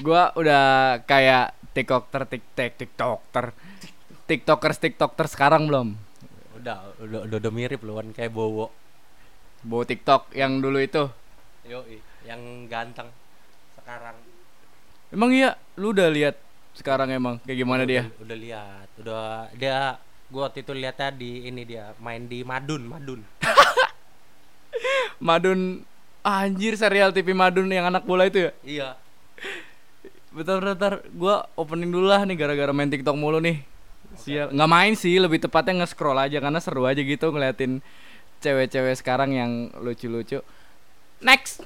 Gua udah kayak tiktoker tiktok tiktoker tiktokers tiktoker sekarang belum? Udah, udah, udah, udah mirip loh kan kayak Bowo. bawa tiktok yang dulu itu? Yo, yang ganteng sekarang. emang iya? Lu udah lihat sekarang emang? Kayak gimana dia? Udah, udah lihat, udah dia gua waktu itu lihatnya di ini dia main di Madun, Madun. Madun anjir serial TV Madun yang anak bola itu ya? Iya. Bentar bentar gua opening dulu lah nih gara-gara main tiktok mulu nih. Sial nggak main sih lebih tepatnya nge-scroll aja karena seru aja gitu ngeliatin cewek-cewek sekarang yang lucu-lucu. Next.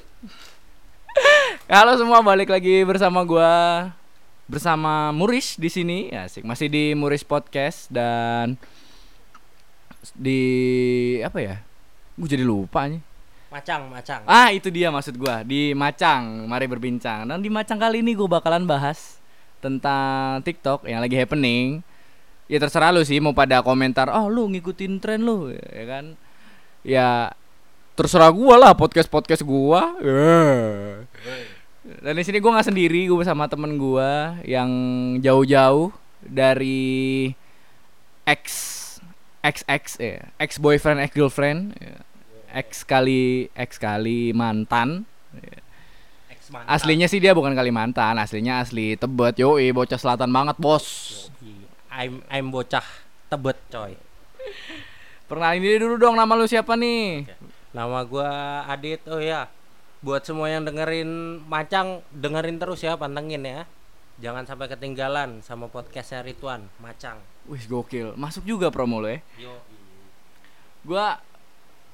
Halo semua balik lagi bersama gua bersama Muris di sini. Asik masih di Muris podcast dan di apa ya? Gue jadi lupa nih Macang, macang. Ah itu dia maksud gua di Macang mari berbincang dan di Macang kali ini gue bakalan bahas tentang TikTok yang lagi happening ya terserah lu sih mau pada komentar oh lu ngikutin tren lu ya kan ya terserah gua lah podcast podcast gua Eh. dan di sini gua nggak sendiri gue bersama temen gua yang jauh-jauh dari ex ex ex ya ex boyfriend ex girlfriend ya. Ex kali ex kali mantan mantan. aslinya sih dia bukan Kalimantan aslinya asli Tebet yoi bocah selatan banget bos Yoi. I'm I'm bocah tebet coy. Perkenalin diri dulu dong nama lu siapa nih? Nama gua Adit. Oh ya. Buat semua yang dengerin Macang, dengerin terus ya, pantengin ya. Jangan sampai ketinggalan sama podcastnya Rituan, Macang. Wih gokil, masuk juga promo lo ya. Yo. Gua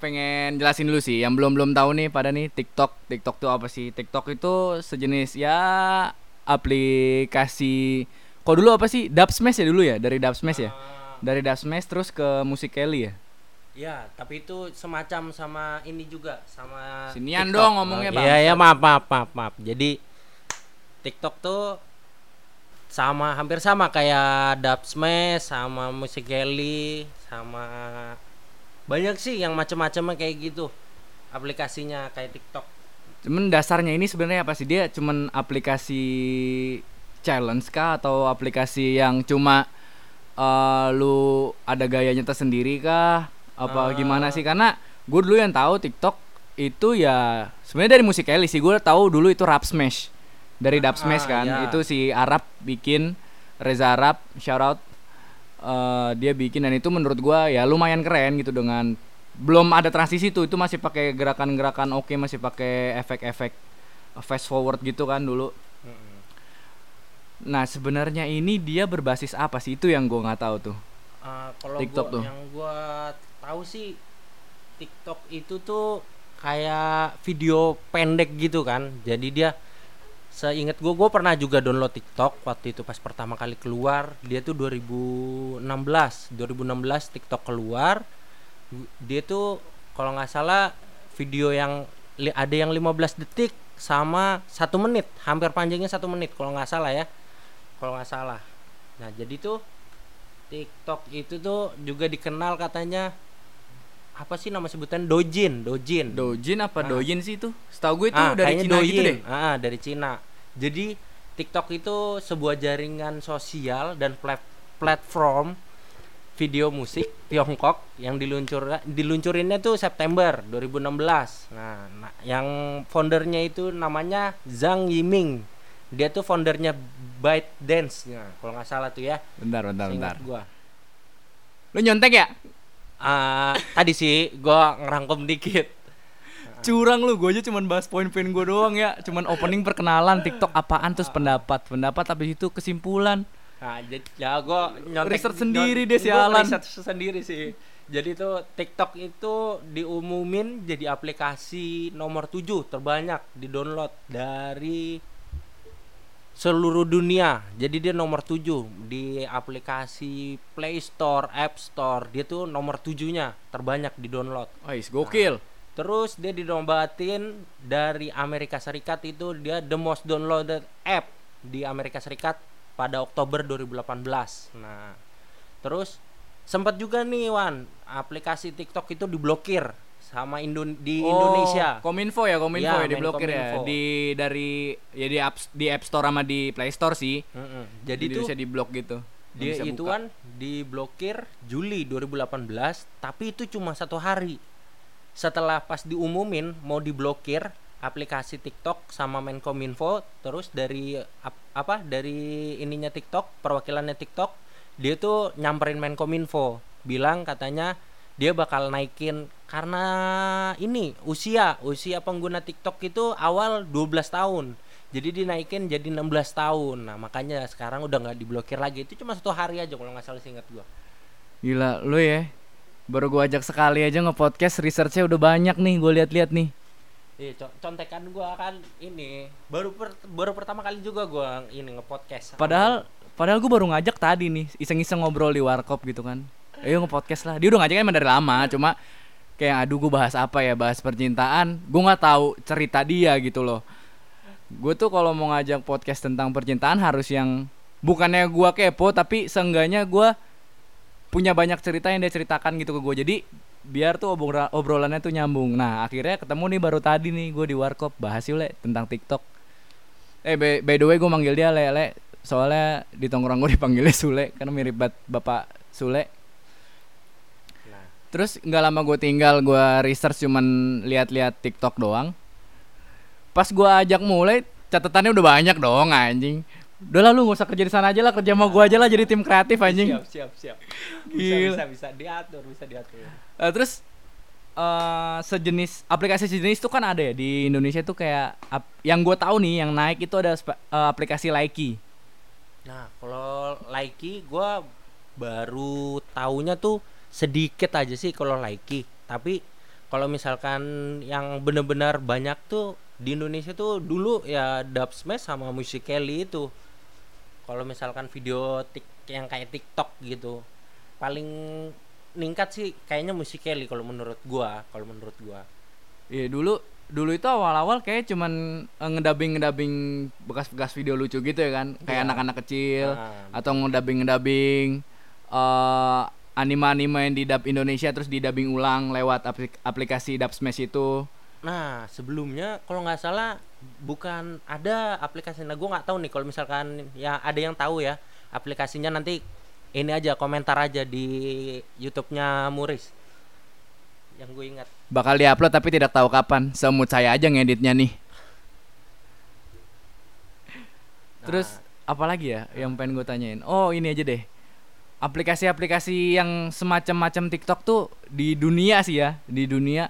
pengen jelasin dulu sih yang belum belum tahu nih pada nih TikTok. TikTok tuh apa sih? TikTok itu sejenis ya aplikasi. Kok dulu apa sih? Dubsmash ya dulu ya dari Dubsmash ya. Dari Dubsmash terus ke Musik Kelly ya. Ya, tapi itu semacam sama ini juga sama Sinian TikTok. dong ngomongnya, Oh, Bang. Iya, ya maaf, maaf, maaf, maaf. Jadi TikTok tuh sama hampir sama kayak Dubsmash sama Musical.ly sama banyak sih yang macam-macamnya kayak gitu aplikasinya kayak TikTok. Cuman dasarnya ini sebenarnya apa sih? Dia cuman aplikasi challenge kah atau aplikasi yang cuma eh, lu ada gayanya tersendiri kah? Apa Ah. gimana sih? Karena gue dulu yang tahu TikTok itu ya sebenarnya dari musik Kelly sih. Gue tahu dulu itu Rap Smash. Dari Dub Smash Ah, kan. iya. Itu si Arab bikin Reza Arab shout out eh, dia bikin dan itu menurut gua ya lumayan keren gitu dengan belum ada transisi tuh itu masih pakai gerakan-gerakan oke masih pakai efek-efek fast forward gitu kan dulu nah sebenarnya ini dia berbasis apa sih itu yang gua nggak tahu tuh Uh, kalau TikTok gua, tuh. yang gua tahu sih TikTok itu tuh kayak video pendek gitu kan. Jadi dia seingat gua gua pernah juga download TikTok waktu itu pas pertama kali keluar. Dia tuh 2016. 2016 TikTok keluar. Dia tuh kalau nggak salah video yang ada yang 15 detik sama satu menit, hampir panjangnya satu menit kalau nggak salah ya. Kalau nggak salah. Nah, jadi tuh TikTok itu tuh juga dikenal katanya apa sih nama sebutan dojin, dojin. Dojin apa Ah. Douyin sih itu setahu gue itu Ah, dari Cina gitu Douyin. deh Ah, dari Cina. Jadi TikTok itu sebuah jaringan sosial dan plat- platform video musik Tiongkok yang diluncur diluncurinnya tuh September 2016. Nah, nah, yang foundernya itu namanya Zhang Yiming. Dia tuh foundernya ByteDance. Nah, kalau nggak salah tuh ya. bentar bentar bentar Seingat gua. lu nyontek ya Ah, tadi sih gua ngerangkum dikit. curang lu gue aja cuman bahas poin-poin gue doang ya cuman opening perkenalan TikTok apaan terus pendapat pendapat habis itu kesimpulan Nah, jadi ya gua nyontek Riset sendiri deh, sialan. riset sendiri sih. Jadi tuh TikTok itu diumumin jadi aplikasi nomor 7 terbanyak di-download dari seluruh dunia. Jadi dia nomor 7 di aplikasi Play Store, App Store. Dia tuh nomor 7-nya terbanyak di-download. Wais gokil Terus dia dinombatin dari Amerika Serikat itu dia the most downloaded app di Amerika Serikat pada Oktober 2018. Nah, terus sempat juga nih Wan, aplikasi TikTok itu diblokir sama Indo di Oh, Indonesia. Kominfo ya, Kominfo Ya, ya, diblokir ya. Di dari ya di app di App Store sama di Play Store sih. Mm-mm. Jadi Jadi tuh bisa diblok gitu. Dia itu kan diblokir Juli 2018, tapi itu cuma satu hari. Setelah pas diumumin mau diblokir aplikasi TikTok sama Menkominfo, terus dari ap- apa dari ininya TikTok, perwakilannya TikTok, dia tuh nyamperin Menkominfo, bilang katanya dia bakal naikin karena ini usia usia pengguna TikTok itu awal 12 tahun. Jadi dinaikin jadi 16 tahun. Nah, makanya sekarang udah nggak diblokir lagi. Itu cuma satu hari aja kalau nggak salah seingat gua. Gila, lu ya. Baru gua ajak sekali aja nge-podcast, researchnya udah banyak nih, gua lihat-lihat nih. Iya, co- contekan gua kan ini baru per- baru pertama kali juga gua ini nge-podcast. Padahal padahal gua baru ngajak tadi nih, iseng-iseng ngobrol di warkop gitu kan. Ayo nge-podcast lah. Dia udah ngajaknya emang dari lama, cuma kayak aduh gua bahas apa ya, bahas percintaan. Gua nggak tahu cerita dia gitu loh. Gue tuh kalau mau ngajak podcast tentang percintaan harus yang bukannya gua kepo tapi seenggaknya gua punya banyak cerita yang dia ceritakan gitu ke gue jadi biar tuh obrol- obrolannya tuh nyambung nah akhirnya ketemu nih baru tadi nih gue di warkop bahas yuk le tentang tiktok eh by, by the way gue manggil dia le le soalnya di tongkrong gue dipanggilnya Sule karena mirip banget bapak Sule terus nggak lama gue tinggal gue research cuman lihat-lihat tiktok doang pas gue ajak mulai catatannya udah banyak dong anjing udah lah lu gak usah kerja di sana aja lah kerja sama gue aja lah jadi tim kreatif anjing siap siap siap. Bisa Gila. bisa bisa diatur, bisa diatur. Eh, terus eh sejenis aplikasi sejenis itu kan ada ya di Indonesia tuh kayak ap- yang gue tahu nih yang naik itu ada eh, aplikasi Likee. Nah, kalau Likee gua baru taunya tuh sedikit aja sih kalau Likee. Tapi kalau misalkan yang bener-bener banyak tuh di Indonesia tuh dulu ya Dub Smash sama Musical.ly itu. Kalau misalkan video tik yang kayak TikTok gitu, paling ningkat sih kayaknya Musical.ly kalau menurut gua, kalau menurut gua. Iya dulu dulu itu awal-awal kayak cuman eh, ngedabing ngedabing bekas-bekas video lucu gitu ya kan kayak Iya. anak-anak kecil Nah, atau ngedabing ngedabing eh anime-anime yang di dub Indonesia terus didabing ulang lewat aplik- aplikasi Dub Smash itu. Nah, sebelumnya kalau nggak salah bukan ada aplikasi. Nah, gue nggak tahu nih kalau misalkan ya ada yang tahu ya aplikasinya nanti ini aja komentar aja di YouTube-nya Muris. Yang gue ingat. Bakal diupload tapi tidak tahu kapan. Semut saya aja ngeditnya nih. Nah, Terus apa lagi ya yang pengen gue tanyain? Oh ini aja deh. Aplikasi-aplikasi yang semacam-macam TikTok tuh di dunia sih ya, di dunia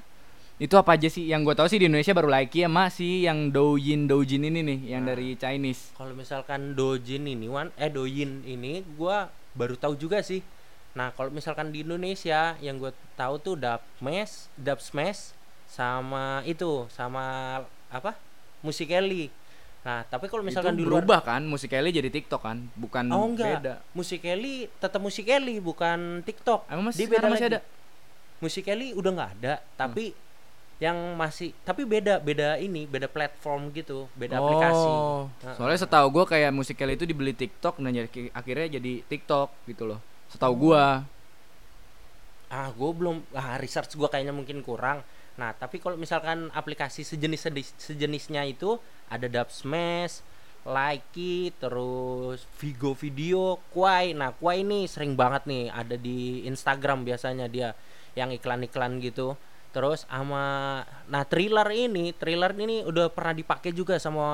itu apa aja sih? Yang gue tahu sih di Indonesia baru Likee sama si yang Douyin Doujin ini nih, yang Nah. dari Chinese. kalau misalkan Dojin ini Wan, eh Doyin ini gua baru tahu juga sih. Nah, kalau misalkan di Indonesia yang gue tahu tuh Dub Smash, Dub Smash sama itu sama apa? Musical.ly. Nah, tapi kalau misalkan itu di luar berubah kan, Musical.ly jadi TikTok kan, bukan Oh enggak. beda. Musical.ly tetap Musical.ly bukan TikTok. Emang masih Dia beda masih lagi. ada? Musical.ly udah nggak ada, tapi yang masih tapi beda beda ini, beda platform gitu, beda aplikasi. Oh, Heeh. soalnya setahu gue kayak Musical.ly itu dibeli TikTok dan jadi akhirnya jadi TikTok gitu loh. Setahu gua. Ah, gue belum ah research gue kayaknya mungkin kurang. Nah, tapi kalau misalkan aplikasi sejenis sejenis- sejenisnya itu ada Dub Smash, Likee, terus Vigo Video, Quai. Nah, Quai ini sering banget nih ada di Instagram biasanya dia yang iklan-iklan gitu. Terus sama nah thriller ini, thriller ini udah pernah dipakai juga sama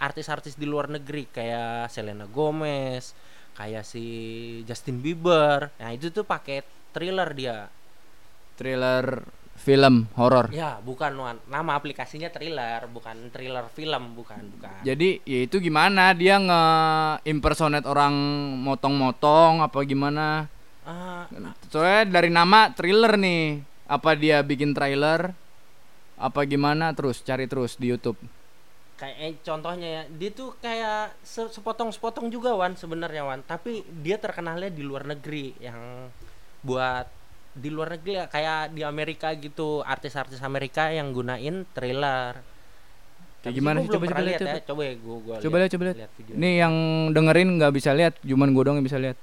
artis-artis di luar negeri kayak Selena Gomez, kayak si Justin Bieber. Nah, itu tuh pakai thriller dia. Thriller film horor. Ya, bukan. Nama aplikasinya thriller, bukan thriller film, bukan, bukan. Jadi ya itu gimana dia nge impersonate orang motong-motong apa gimana? Ah, Soalnya dari nama thriller nih. Apa dia bikin trailer? Apa gimana terus cari terus di YouTube. kayak eh, contohnya ya, dia tuh kayak se- sepotong-sepotong juga Wan sebenarnya Wan, tapi dia terkenalnya di luar negeri yang buat di luar negeri ya, kayak di Amerika gitu, artis-artis Amerika yang gunain trailer. Kayak gimana sih? Coba coba lihat. ya. Coba, Coba ya gua, gua coba lihat, coba lihat. Nih yang dengerin nggak bisa lihat, cuman gue doang yang bisa lihat.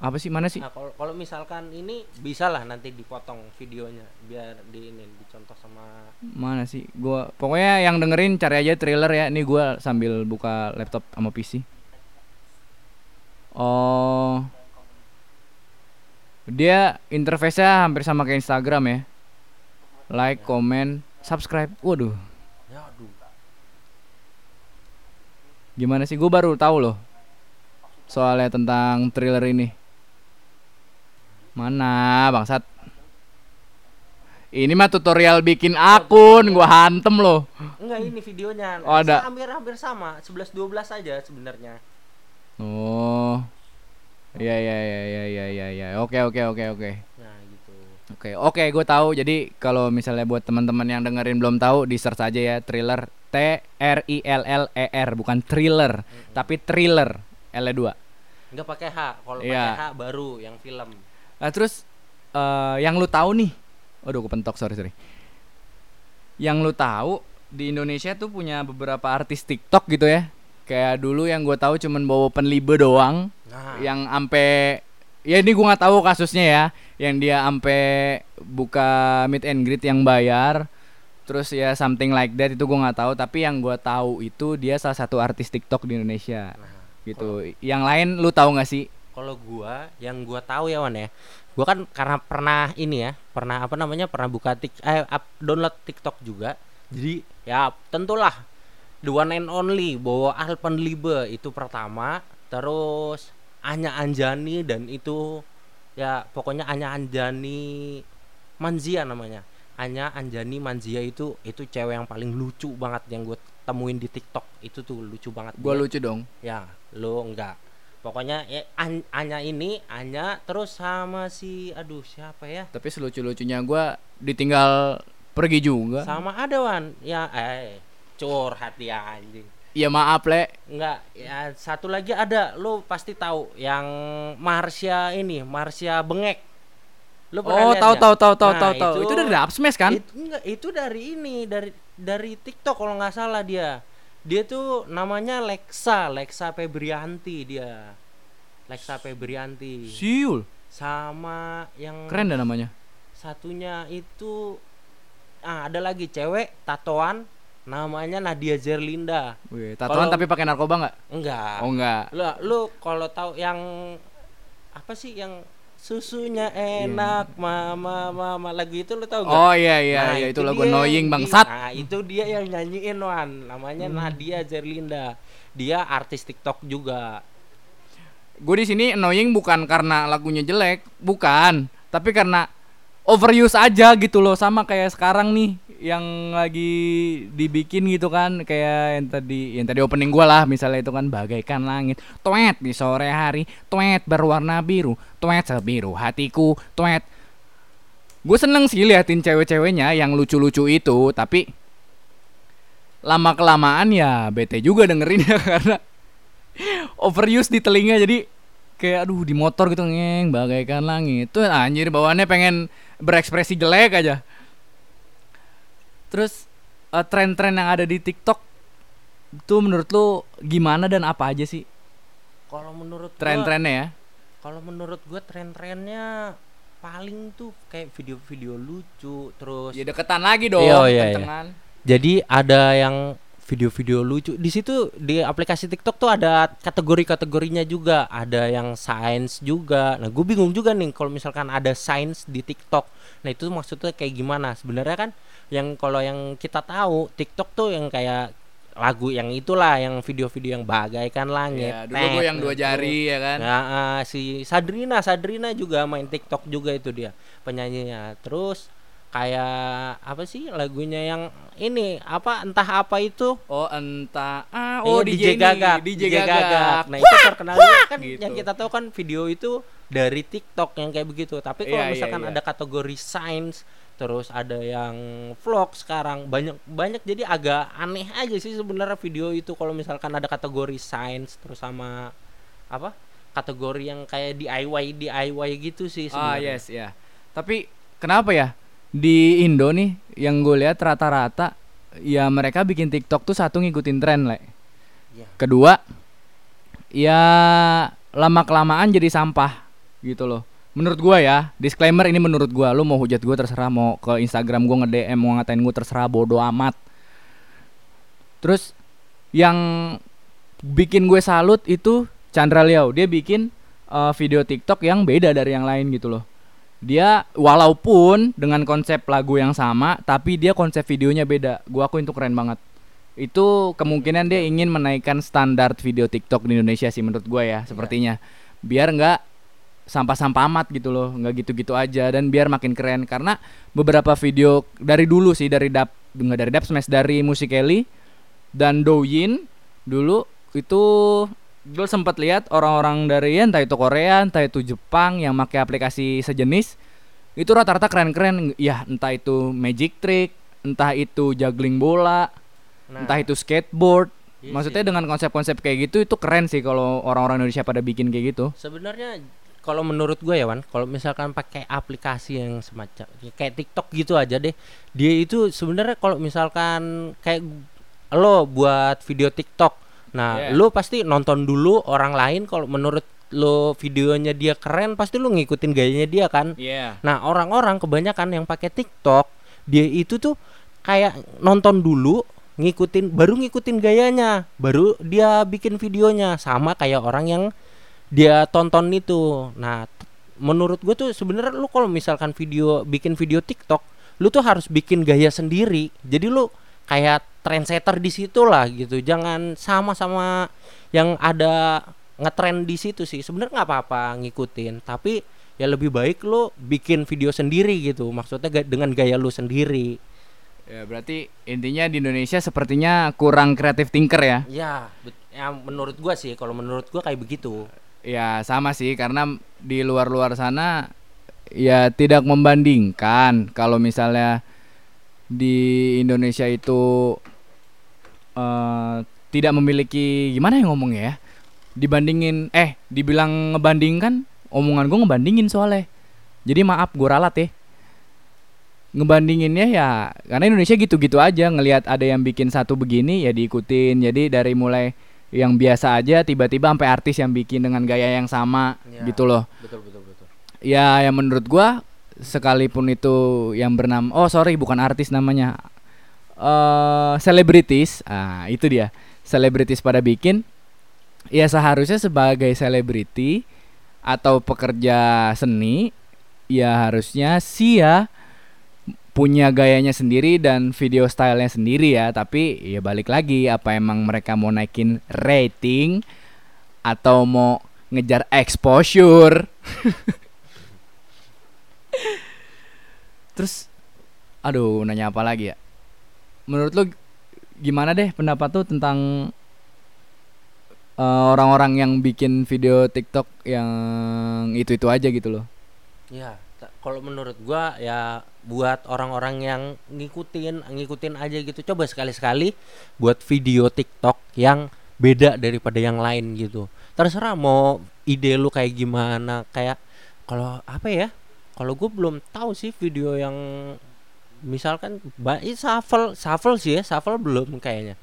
Apa sih? Mana sih? Nah, kalau kalau misalkan ini bisa lah nanti dipotong videonya biar di ini dicontoh sama Mana sih? Gua pokoknya yang dengerin cari aja trailer ya. Ini gua sambil buka laptop sama PC. Oh. Dia interface-nya hampir sama kayak Instagram ya. Like, comment, subscribe. Waduh, aduh. gimana sih? Gue baru tahu loh. Soalnya tentang thriller ini. Mana, bangsat? Ini mah tutorial bikin akun, gua hantem loh. Enggak ini videonya. Oh, ada. Hampir-hampir sama, 11 12 aja sebenarnya. Oh. Iya iya iya iya iya iya iya. Oke oke oke oke. Nah, gitu. Oke, oke, gue tahu. Jadi kalau misalnya buat teman-teman yang dengerin belum tahu, di search aja ya thriller T R I L L E R bukan thriller, tapi thriller L nya dua. Enggak pakai H. Kalau Iya. pakai H baru yang film. Nah, terus eh yang lu tahu nih, waduh, gue pentok sorry sorry. Yang lu tahu di Indonesia tuh punya beberapa artis TikTok gitu ya. Kayak dulu yang gue tahu cuman bawa penlibe doang, Nah, yang ampe ya ini gua nggak tahu kasusnya ya yang dia ampe buka meet and greet yang bayar terus ya something like that itu gua nggak tahu tapi yang gua tahu itu dia salah satu artis TikTok di Indonesia nah. gitu yang lain lu tahu nggak sih Kalau gua, yang gua tahu ya Wan ya. Gua kan karena pernah ini ya, pernah apa namanya? Pernah buka tik eh up, download TikTok juga. Jadi ya tentulah the one and only bawa Alpenliebe itu pertama, terus Anya Anjani dan itu ya pokoknya Anya Anjani Manzia namanya. Anya Anjani Manzia itu itu cewek yang paling lucu banget yang gue temuin di TikTok itu tuh lucu banget gua Dia- lucu dong Ya, lo enggak. Pokoknya ya, An- Anya ini, Anya terus sama si aduh siapa ya? tapi selucu lucunya gua ditinggal pergi juga Sama ada Wan. Ya eh curhat ya anjing. Ya maaf le Enggak, ya satu lagi ada, lo pasti tahu yang Marsha ini, Marsha Bengek. Lo oh tahu tahu tahu tahu tahu tahu itu dari Dub Smash kan Itu, enggak, itu dari ini, dari dari TikTok kalau nggak salah dia. Dia tuh namanya Lexa, Lexa Febrianti dia. Lexa Febrianti. siul Sama yang keren dah namanya satunya itu ah ada lagi cewek tatoan namanya Nadia Zerlinda. Wih, tatoan Kalau- tapi pakai narkoba nggak Enggak. oh enggak Lu lu kalau tahu yang apa sih yang susunya enak mama mama lagu itu lu tahu gak? oh iya iya Nah, iya itu lagu dia annoying bangsat Nah, itu dia yang nyanyiin Wan. Namanya Hmm. Nadia Zerlinda. Dia artis TikTok juga. gue di sini annoying bukan karena lagunya jelek bukan tapi karena overuse aja gitu loh sama kayak sekarang nih yang lagi dibikin gitu kan kayak yang tadi yang tadi opening gua lah misalnya itu kan bagaikan langit. Tuet di sore hari tuet berwarna biru tuet sebiru hatiku tuet gue seneng sih liatin cewek-ceweknya yang lucu-lucu itu tapi lama kelamaan ya bete juga dengerinnya karena overuse di telinga jadi kayak aduh di motor gitu ngeng bagaikan langit. Tuh anjir bawaannya pengen berekspresi jelek aja terus eh, tren-tren yang ada di TikTok itu menurut lu gimana dan apa aja sih Kalau menurut tren-trennya ya Kalau menurut gua tren-trennya paling tuh kayak video-video lucu terus ya deketan lagi dong Iya, iya, iya. Jadi ada yang video-video lucu di situ di aplikasi TikTok tuh ada kategori-kategorinya juga, ada yang science juga. Nah, gue bingung juga nih kalau misalkan ada science di TikTok. Nah, itu maksudnya kayak gimana? Sebenarnya kan yang kalau yang kita tahu TikTok tuh yang kayak lagu yang itulah yang video-video yang bagaikan langit. ya dulu gue yang dua Tet, jari ya kan Nah, ah, si Sadrina, Sadrina juga main TikTok juga itu dia penyanyinya. Terus kayak apa sih lagunya yang ini apa entah apa itu? oh entah ah oh Iya, DJ, ini, Gagak, DJ, Gagak. Nah, itu terkenal kan gitu. yang kita tahu kan video itu dari TikTok yang kayak begitu. Tapi kalau Iya, iya, misalkan iya. ada kategori science terus ada yang vlog sekarang banyak banyak jadi agak aneh aja sih sebenarnya video itu kalau misalkan ada kategori science terus sama apa kategori yang kayak DIY DIY gitu sih Ah sebenarnya. yes ya. Tapi kenapa ya di Indo nih yang gue lihat rata-rata ya mereka bikin TikTok tuh satu ngikutin tren le. Iya. Kedua ya lama kelamaan jadi sampah. gitu loh menurut gua ya disclaimer ini menurut gua. Lu mau hujat gua terserah. Mau ke Instagram gua nge DM mau ngatain gua terserah. Bodoh amat. Terus yang bikin gue salut itu Chandra Liao dia bikin uh, video TikTok yang beda dari yang lain gitu loh. Dia walaupun dengan konsep lagu yang sama tapi dia konsep videonya beda. Gua aku itu keren banget. Itu kemungkinan dia ingin menaikkan standar video TikTok di Indonesia sih menurut gue ya sepertinya. Biar nggak sampah-sampah amat gitu loh nggak gitu-gitu aja dan biar makin keren. Karena beberapa video dari dulu sih dari dap nggak dari dap smash dari Musikeli dan Douyin dulu itu gue sempat lihat orang-orang dari ya, entah itu Korea entah itu Jepang yang pakai aplikasi sejenis itu rata-rata keren-keren. Ya entah itu magic trick entah itu juggling bola Nah, entah itu skateboard. Iya maksudnya sih. dengan konsep-konsep kayak gitu itu keren sih kalau orang-orang Indonesia pada bikin kayak gitu. Sebenarnya kalau menurut gue ya Wan kalau misalkan pakai aplikasi yang semacam ya kayak TikTok gitu aja deh dia itu sebenarnya kalau misalkan kayak lo buat video TikTok nah Yeah. lo pasti nonton dulu orang lain kalau menurut lo videonya dia keren pasti lo ngikutin gayanya dia kan Iya Nah, orang-orang kebanyakan yang pakai TikTok, dia itu tuh kayak nonton dulu, ngikutin baru ngikutin gayanya, baru dia bikin videonya sama kayak orang yang dia tonton itu. Nah, menurut gue tuh sebenarnya lu kalau misalkan video bikin video TikTok, lu tuh harus bikin gaya sendiri. Jadi lu kayak trendsetter di situ lah gitu. Jangan sama-sama yang ada ngetrend di situ sih. Sebenarnya nggak apa-apa ngikutin, tapi ya lebih baik lu bikin video sendiri gitu. Maksudnya ga- dengan gaya lu sendiri. ya berarti intinya di Indonesia sepertinya kurang kreatif thinker ya Ya, ya menurut gua sih kalau menurut gua kayak begitu. Ya sama sih karena di luar-luar sana ya tidak membandingkan. Kalau misalnya di Indonesia itu eh tidak memiliki gimana ya ngomongnya ya? Dibandingin eh dibilang ngebandingkan omongan gue ngebandingin soalnya. Jadi maaf gue ralat ya. Ngebandinginnya ya karena Indonesia gitu-gitu aja. Ngelihat ada yang bikin satu begini ya diikutin. Jadi dari mulai yang biasa aja tiba-tiba sampai artis yang bikin dengan gaya yang sama Ya. gitu loh Betul betul betul. ya yang menurut gua sekalipun itu yang bernama oh sorry bukan artis namanya eh selebritis ah itu dia selebritis pada bikin ya seharusnya sebagai selebriti atau pekerja seni ya harusnya sih ya punya gayanya sendiri dan video stylenya sendiri ya. Tapi ya balik lagi apa emang mereka mau naikin rating atau mau ngejar exposure? Terus aduh nanya apa lagi ya? Menurut lu gimana deh pendapat tuh tentang eh, orang-orang yang bikin video TikTok yang itu-itu aja gitu loh? Ya, kalau menurut gua ya buat orang-orang yang ngikutin ngikutin aja gitu coba sekali-sekali buat video TikTok yang beda daripada yang lain gitu. Terserah mau ide lu kayak gimana kayak kalau apa ya? Kalau gue belum tahu sih video yang misalkan ba- ih, shuffle shuffle sih ya, shuffle belum kayaknya.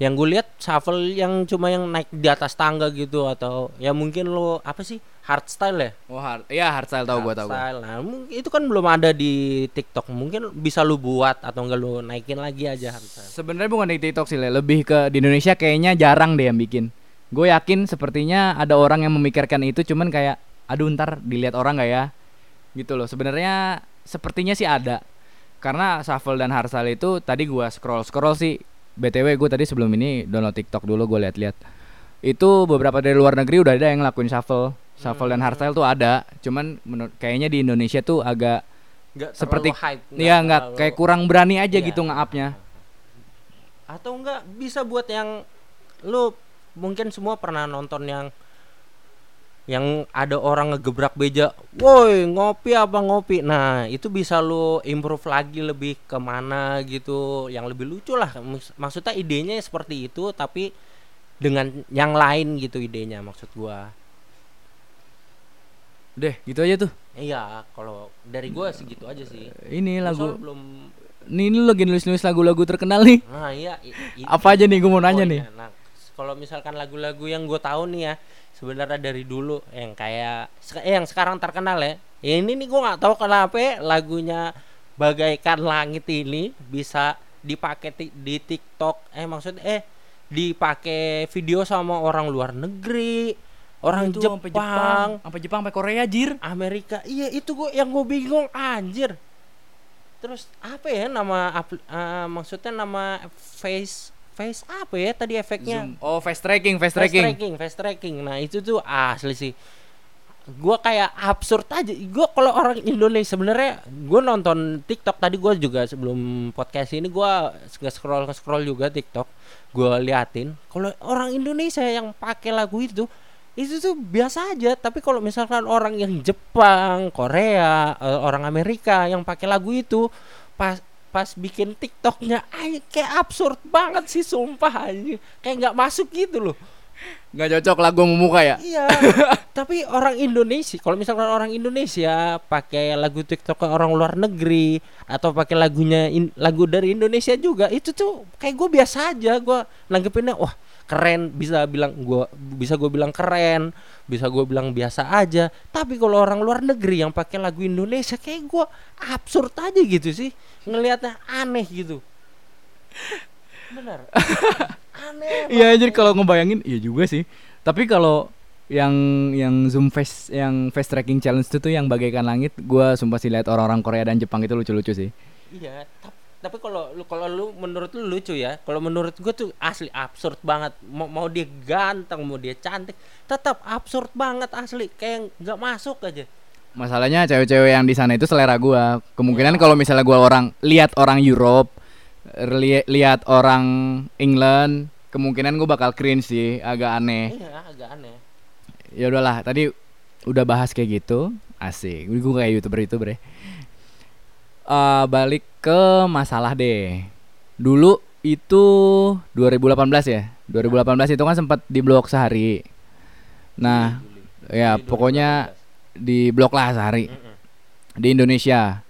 Yang gue lihat shuffle yang cuma yang naik di atas tangga gitu atau ya mungkin lo apa sih hardstyle ya? oh hard ya hardstyle tahu gua tahu gua Hardstyle. Nah, itu kan belum ada di TikTok. Mungkin bisa lu buat atau enggak lu naikin lagi aja hardstyle. sebenarnya bukan di TikTok sih Le. lebih ke di Indonesia kayaknya jarang deh yang bikin gue yakin sepertinya ada orang yang memikirkan itu cuman kayak aduh ntar dilihat orang nggak ya gitu loh sebenarnya sepertinya sih ada karena shuffle dan hardstyle itu tadi gua scroll scroll sih btw gue tadi sebelum ini download TikTok dulu gue lihat-lihat itu beberapa dari luar negeri udah ada yang ngelakuin shuffle shuffle dan hardstyle tuh ada cuman menurut kayaknya di Indonesia tuh agak Enggak seperti hype. ya nggak kayak kurang berani aja Iya. gitu nge-upnya Atau enggak bisa buat yang lu mungkin semua pernah nonton yang yang ada orang ngegebrak beja, woi ngopi apa ngopi. Nah itu bisa lu improve lagi lebih ke mana gitu, yang lebih lucu lah. Maksudnya idenya seperti itu, tapi dengan yang lain gitu idenya maksud gua. Deh, gitu aja tuh. Iya, kalau dari gua segitu aja sih. Ini lagu. soalnya belum ini lu lagi nulis-nulis lagu-lagu terkenal nih. Nah, iya i- i- Apa aja nih gua mau nanya nih? Nah, kalau misalkan lagu-lagu yang gue tahu nih ya sebenarnya dari dulu yang kayak eh, yang sekarang terkenal ya. Ini nih gue nggak tahu kenapa ya lagunya bagaikan langit ini bisa dipakai di TikTok. Eh maksudnya eh dipakai video sama orang luar negeri orang Itu Jepang, sampai Jepang, sampai Jepang, sampai Korea jir. Amerika. Iya itu gue yang gue bingung anjir. Terus apa ya nama eh, maksudnya nama face face apa ya tadi efeknya? Zoom. Oh, fast tracking, fast tracking. tracking fast tracking. Nah itu tuh asli sih. Gue kayak absurd aja. Gue kalau orang Indonesia sebenarnya gue nonton TikTok tadi gue juga sebelum podcast ini gue scroll scroll juga TikTok. Gue liatin. Kalau orang Indonesia yang pakai lagu itu itu tuh biasa aja. Tapi kalau misalkan orang yang Jepang Korea eh, orang Amerika yang pakai lagu itu pas pas bikin TikToknya ay, kayak absurd banget sih sumpah aja kayak nggak masuk gitu loh Nggak cocok lagu muka ya? Iya. tapi orang Indonesia, kalau misalkan orang Indonesia pakai lagu TikTok ke orang luar negeri atau pakai lagunya in- lagu dari Indonesia juga, itu tuh kayak gue biasa aja. Gue nanggepinnya, wah keren. Bisa bilang gue, bisa gue bilang keren, bisa gue bilang biasa aja. Tapi kalau orang luar negeri yang pakai lagu Indonesia, kayak gue absurd aja gitu sih. Ngelihatnya aneh gitu. Bener. aneh. Iya anjir kalau ngebayangin iya juga sih. Tapi kalau yang yang zoom face yang face tracking challenge itu tuh yang bagaikan langit, gua sumpah sih lihat orang-orang Korea dan Jepang itu lucu-lucu sih. Iya, tap- tapi kalau lu kalau lu menurut lu lucu ya. Kalau menurut gua tuh asli absurd banget. Mau, mau dia ganteng, mau dia cantik, tetap absurd banget asli. Kayak nggak masuk aja. Masalahnya cewek-cewek yang di sana itu selera gua. Kemungkinan kalau misalnya gua orang lihat orang Europe, li- lihat orang England, kemungkinan gua bakal cringe sih, agak aneh. Iya, agak aneh. Ya udahlah, tadi udah bahas kayak gitu, asik. Gue kayak youtuber-youtuber ya. Eh, balik ke masalah deh. Dulu itu 2018 ya. 2018 itu kan sempat diblok sehari. Nah, ya Juli pokoknya 2018. di blok lah sehari Mm-mm. di Indonesia.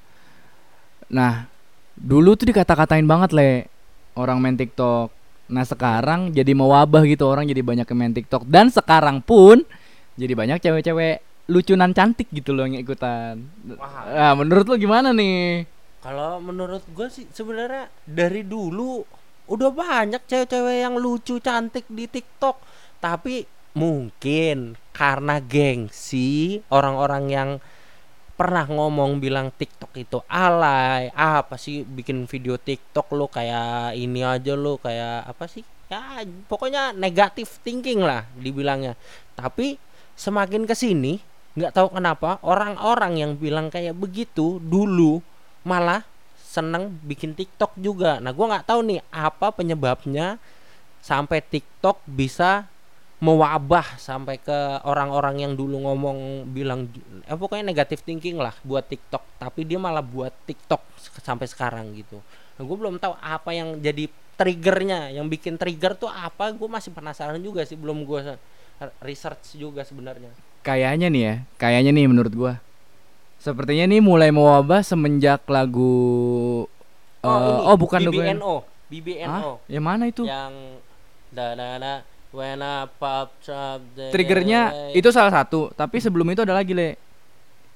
Nah, dulu tuh dikata-katain banget le orang main TikTok. Nah sekarang jadi mewabah gitu orang jadi banyak yang main TikTok dan sekarang pun jadi banyak cewek-cewek lucunan cantik gitu loh yang ikutan. Wah. Nah, menurut lo gimana nih? Kalau menurut gue sih sebenarnya dari dulu udah banyak cewek-cewek yang lucu cantik di TikTok. Tapi mungkin karena gengsi orang-orang yang pernah ngomong bilang TikTok itu alay, apa sih bikin video TikTok lo kayak ini aja lo kayak apa sih? Ya pokoknya negatif thinking lah dibilangnya. Tapi semakin ke sini nggak tahu kenapa orang-orang yang bilang kayak begitu dulu malah seneng bikin TikTok juga. Nah, gua nggak tahu nih apa penyebabnya sampai TikTok bisa mewabah sampai ke orang-orang yang dulu ngomong bilang eh, pokoknya negatif thinking lah buat TikTok, tapi dia malah buat TikTok sampai sekarang gitu. Nah, gue belum tahu apa yang jadi triggernya, yang bikin trigger tuh apa? Gue masih penasaran juga sih, belum gue research juga sebenarnya. Kayaknya nih ya, kayaknya nih menurut gua. Sepertinya nih mulai mewabah semenjak lagu Oh, ini oh bukan. BBNO, BBNO. Hah? Yang mana itu? yang da da da when I pop the Triggernya itu salah satu, tapi sebelum itu ada lagi le.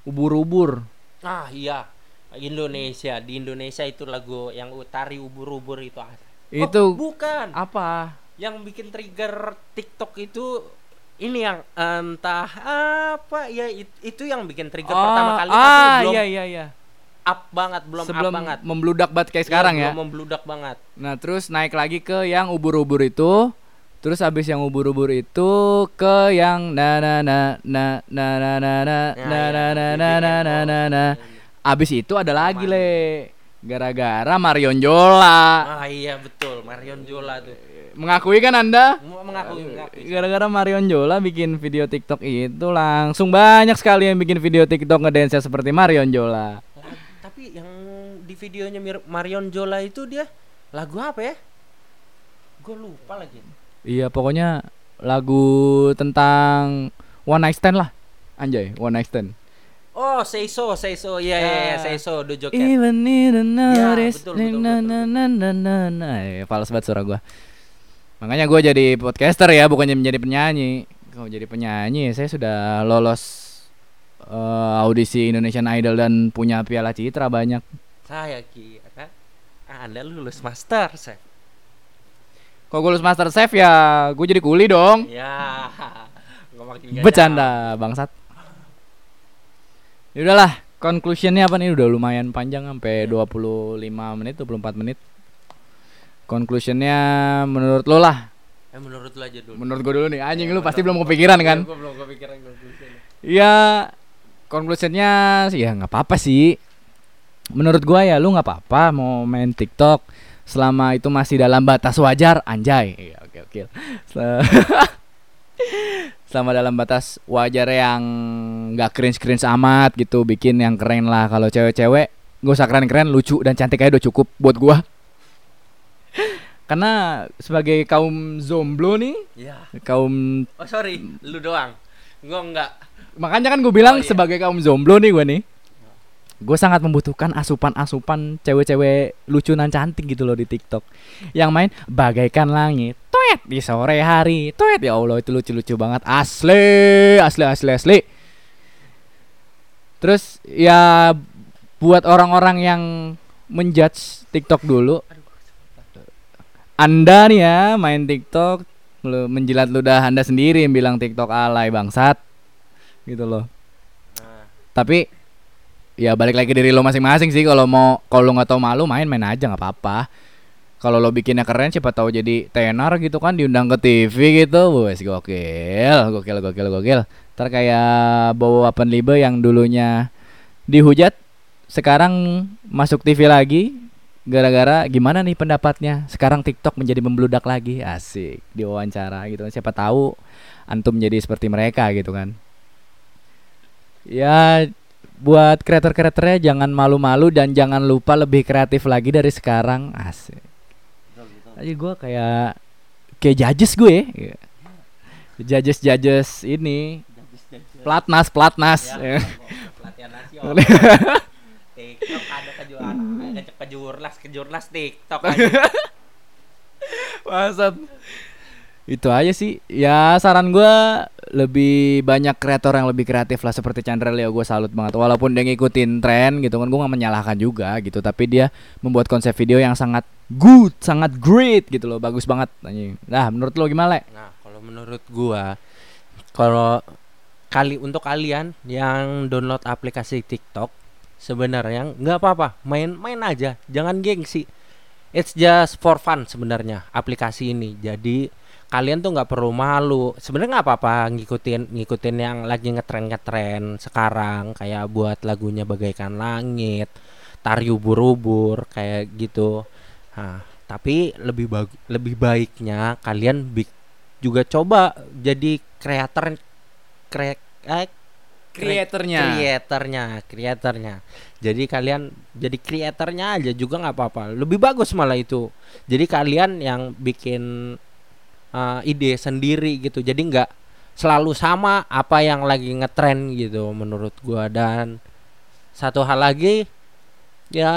Ubur-ubur. ah iya Indonesia di Indonesia itu lagu yang utari ubur-ubur itu ah. Itu oh, bukan apa? yang bikin trigger TikTok itu ini yang entah apa ya it- itu yang bikin trigger pertama kali tapi ah, belum iya iya iya. up banget belum Sebelum up banget membludak banget kayak Iya, sekarang ya. belum membludak banget Nah, terus naik lagi ke yang ubur-ubur itu. Terus habis yang ubur-ubur itu ke yang na na na na na na na na Nah, na iya, na na na na na na na. Abis itu ada lagi le. Gara-gara Marion Jola. ah iya betul Marion Jola tuh Mengakui kan Anda? Mengakui Gara-gara Marion Jola bikin video TikTok itu langsung banyak sekali yang bikin video TikTok ngedance seperti Marion Jola. Tapi yang di videonya Marion Jola itu dia lagu apa ya? Gue lupa lagi. Iya, pokoknya lagu tentang one night stand lah. Anjay, one night stand. Oh, Say So, Say So. Iya, iya, iya, Ah. Say So, Dojo Cat. Even need a notice. betul, betul, na, betul. na, na, na, na, na. Eh, fals banget suara gua. Makanya gue jadi podcaster ya, bukannya menjadi penyanyi. Kalau jadi penyanyi, saya sudah lolos eh, audisi Indonesian Idol dan punya piala citra banyak. Saya kira Anda lulus master, Chef. Kalau gue lulus Master Chef ya, gue jadi kuli dong. Ya. Bercanda, bangsat. Ya udahlah, conclusionnya apa nih? Udah lumayan panjang sampai 25 menit, 24 menit. Conclusionnya menurut lo lah. Eh menurut lu aja dulu. Menurut gue dulu nih, anjing lu pasti belum kepikiran kan? Gue belum kepikiran conclusion. Ya, conclusionnya sih ya nggak apa-apa sih. Menurut gua ya lu nggak apa-apa mau main TikTok selama itu masih dalam batas wajar, anjay. Iya, oke oke. Sel- Selama dalam batas wajar yang nggak cringe cringe amat gitu, bikin yang keren lah. Kalau cewek-cewek gak usah keren-keren, lucu dan cantik aja udah cukup buat gua. Karena sebagai kaum zomblo nih, Ya. kaum Oh sorry, lu doang. Gue enggak. Makanya kan gue bilang Oh, iya. sebagai kaum zomblo nih gue nih Gue sangat membutuhkan asupan-asupan cewek-cewek lucu dan cantik gitu loh di TikTok Yang main bagaikan langit Tweet di sore hari Tweet ya Allah itu lucu-lucu banget Asli Asli asli asli Terus ya buat orang-orang yang menjudge TikTok dulu Anda nih ya main TikTok lu menjilat ludah Anda sendiri yang bilang TikTok alay bangsat. Gitu loh. Nah, tapi ya balik lagi dari lo masing-masing sih kalau mau kalau lo nggak tahu malu main main aja nggak apa-apa. Kalau lo bikinnya keren siapa tahu jadi tenar gitu kan diundang ke TV gitu. Wes gokil gokil gokil gokil. Ntar kayak bawa Open Libe yang dulunya dihujat sekarang masuk TV lagi gara-gara gimana nih pendapatnya? Sekarang TikTok menjadi membludak lagi. Asik diwawancara gitu kan. Siapa tahu antum jadi seperti mereka gitu kan. Ya buat kreator-kreatornya jangan malu-malu dan jangan lupa lebih kreatif lagi dari sekarang. Asik. Aja gue kayak kayak judges gue. Ya judges judges ini platnas platnas. Ya, pelatihan nasional. TikTok ada kejuaraan, ada kejurnas, kejurnas TikTok aja. Itu aja sih. Ya saran gua lebih banyak kreator yang lebih kreatif lah seperti Chandra Leo gue salut banget. Walaupun dia ngikutin tren gitu kan gua nggak menyalahkan juga gitu, tapi dia membuat konsep video yang sangat good, sangat great gitu loh, bagus banget anjing. Nah, menurut lo gimana, Le? Nah, kalau menurut gua kalau kali untuk kalian yang download aplikasi TikTok sebenarnya nggak apa-apa, main-main aja, jangan gengsi. It's just for fun sebenarnya aplikasi ini. Jadi kalian tuh nggak perlu malu. Sebenarnya nggak apa-apa ngikutin ngikutin yang lagi ngetren ngetren sekarang kayak buat lagunya bagaikan langit, tari ubur-ubur kayak gitu. Nah, tapi lebih bag lebih baiknya kalian juga coba jadi kreator kre eh, Kreatornya. kreatornya kreatornya jadi kalian jadi kreatornya aja juga nggak apa-apa. Lebih bagus malah itu. Jadi kalian yang bikin uh, ide sendiri gitu. Jadi nggak selalu sama apa yang lagi ngetren gitu menurut gua. Dan satu hal lagi ya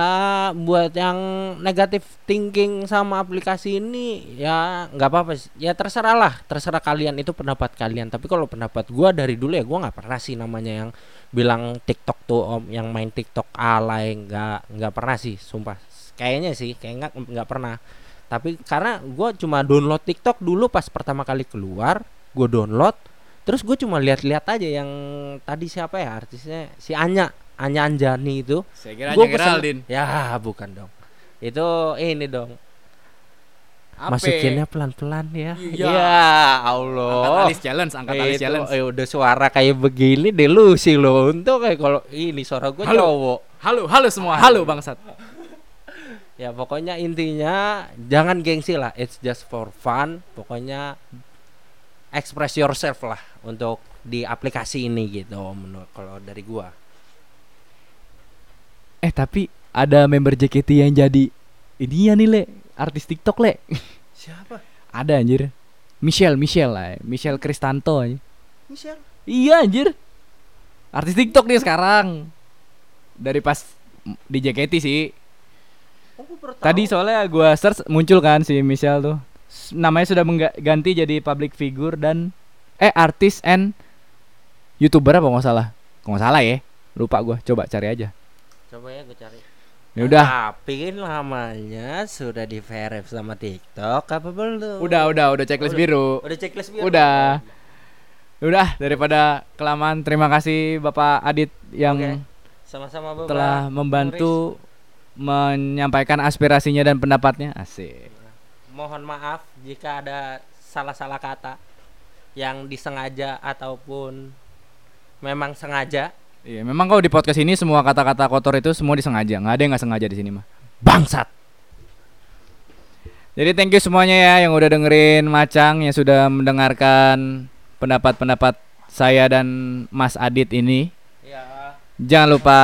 buat yang negatif thinking sama aplikasi ini ya nggak apa-apa ya terserah lah terserah kalian itu pendapat kalian. Tapi kalau pendapat gua dari dulu ya gua nggak pernah sih namanya yang bilang TikTok tuh om yang main TikTok alay nggak nggak pernah sih sumpah. Kayaknya sih kayak nggak nggak pernah. Tapi karena gua cuma download TikTok dulu pas pertama kali keluar gua download terus gue cuma lihat-lihat aja yang tadi siapa ya artisnya si Anya Anya Anjani itu Saya kira Gua hanya pesen- Geraldine. Ya bukan dong Itu ini dong Ape. Masukinnya pelan-pelan ya Iya. Ya Angkat Allah alis challenge, angkat alis Itu, challenge. eh, udah suara kayak begini delusi loh Untuk kayak kalau ini suara gue Halo. cowok Halo, halo semua. Halo bangsat. Ya pokoknya intinya Jangan gengsi lah It's just for fun Pokoknya Express yourself lah Untuk di aplikasi ini gitu menurut kalau dari gua Eh tapi ada member JKT yang jadi ini ya nih le. Artis TikTok le. Siapa? ada anjir. Michelle Michelle lah Michelle Kristanto aja Michelle? Iya anjir. Artis TikTok dia sekarang. Dari pas di JKT sih. Oh, tadi soalnya gua search muncul kan si Michelle tuh. Namanya sudah mengganti jadi public figure dan eh artis and youtuber apa nggak salah. Nggak salah ya. Lupa gua. Coba cari aja Coba ya gue cari. ya udah Tapi namanya sudah di verif sama TikTok apa belum? udah udah udah checklist Udah. biru Udah checklist biru. Udah. udah daripada kelamaan terima kasih bapak Adit yang. Sama-sama Bapak. telah membantu menyampaikan aspirasinya dan pendapatnya asik Mohon maaf jika ada salah-salah kata yang disengaja ataupun memang sengaja. Iya, memang kalau di podcast ini semua kata-kata kotor itu semua disengaja, nggak ada yang nggak sengaja di sini mah. Bangsat. Jadi thank you semuanya ya yang udah dengerin Macang yang sudah mendengarkan pendapat-pendapat saya dan Mas Adit ini. Ya. Jangan lupa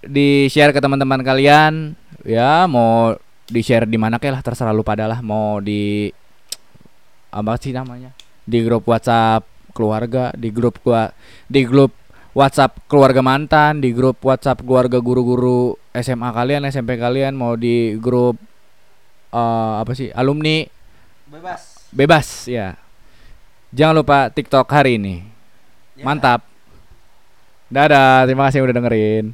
di share ke teman-teman kalian. Ya, mau di share di mana kayak lah terserah lu pada lah. Mau di apa sih namanya? Di grup WhatsApp keluarga, di grup gua di grup WhatsApp keluarga mantan, di grup WhatsApp keluarga guru-guru SMA kalian, SMP kalian, mau di grup eh, apa sih alumni Bebas. bebas ya. Jangan lupa TikTok hari ini. Ya. Mantap. Dadah, terima kasih udah dengerin.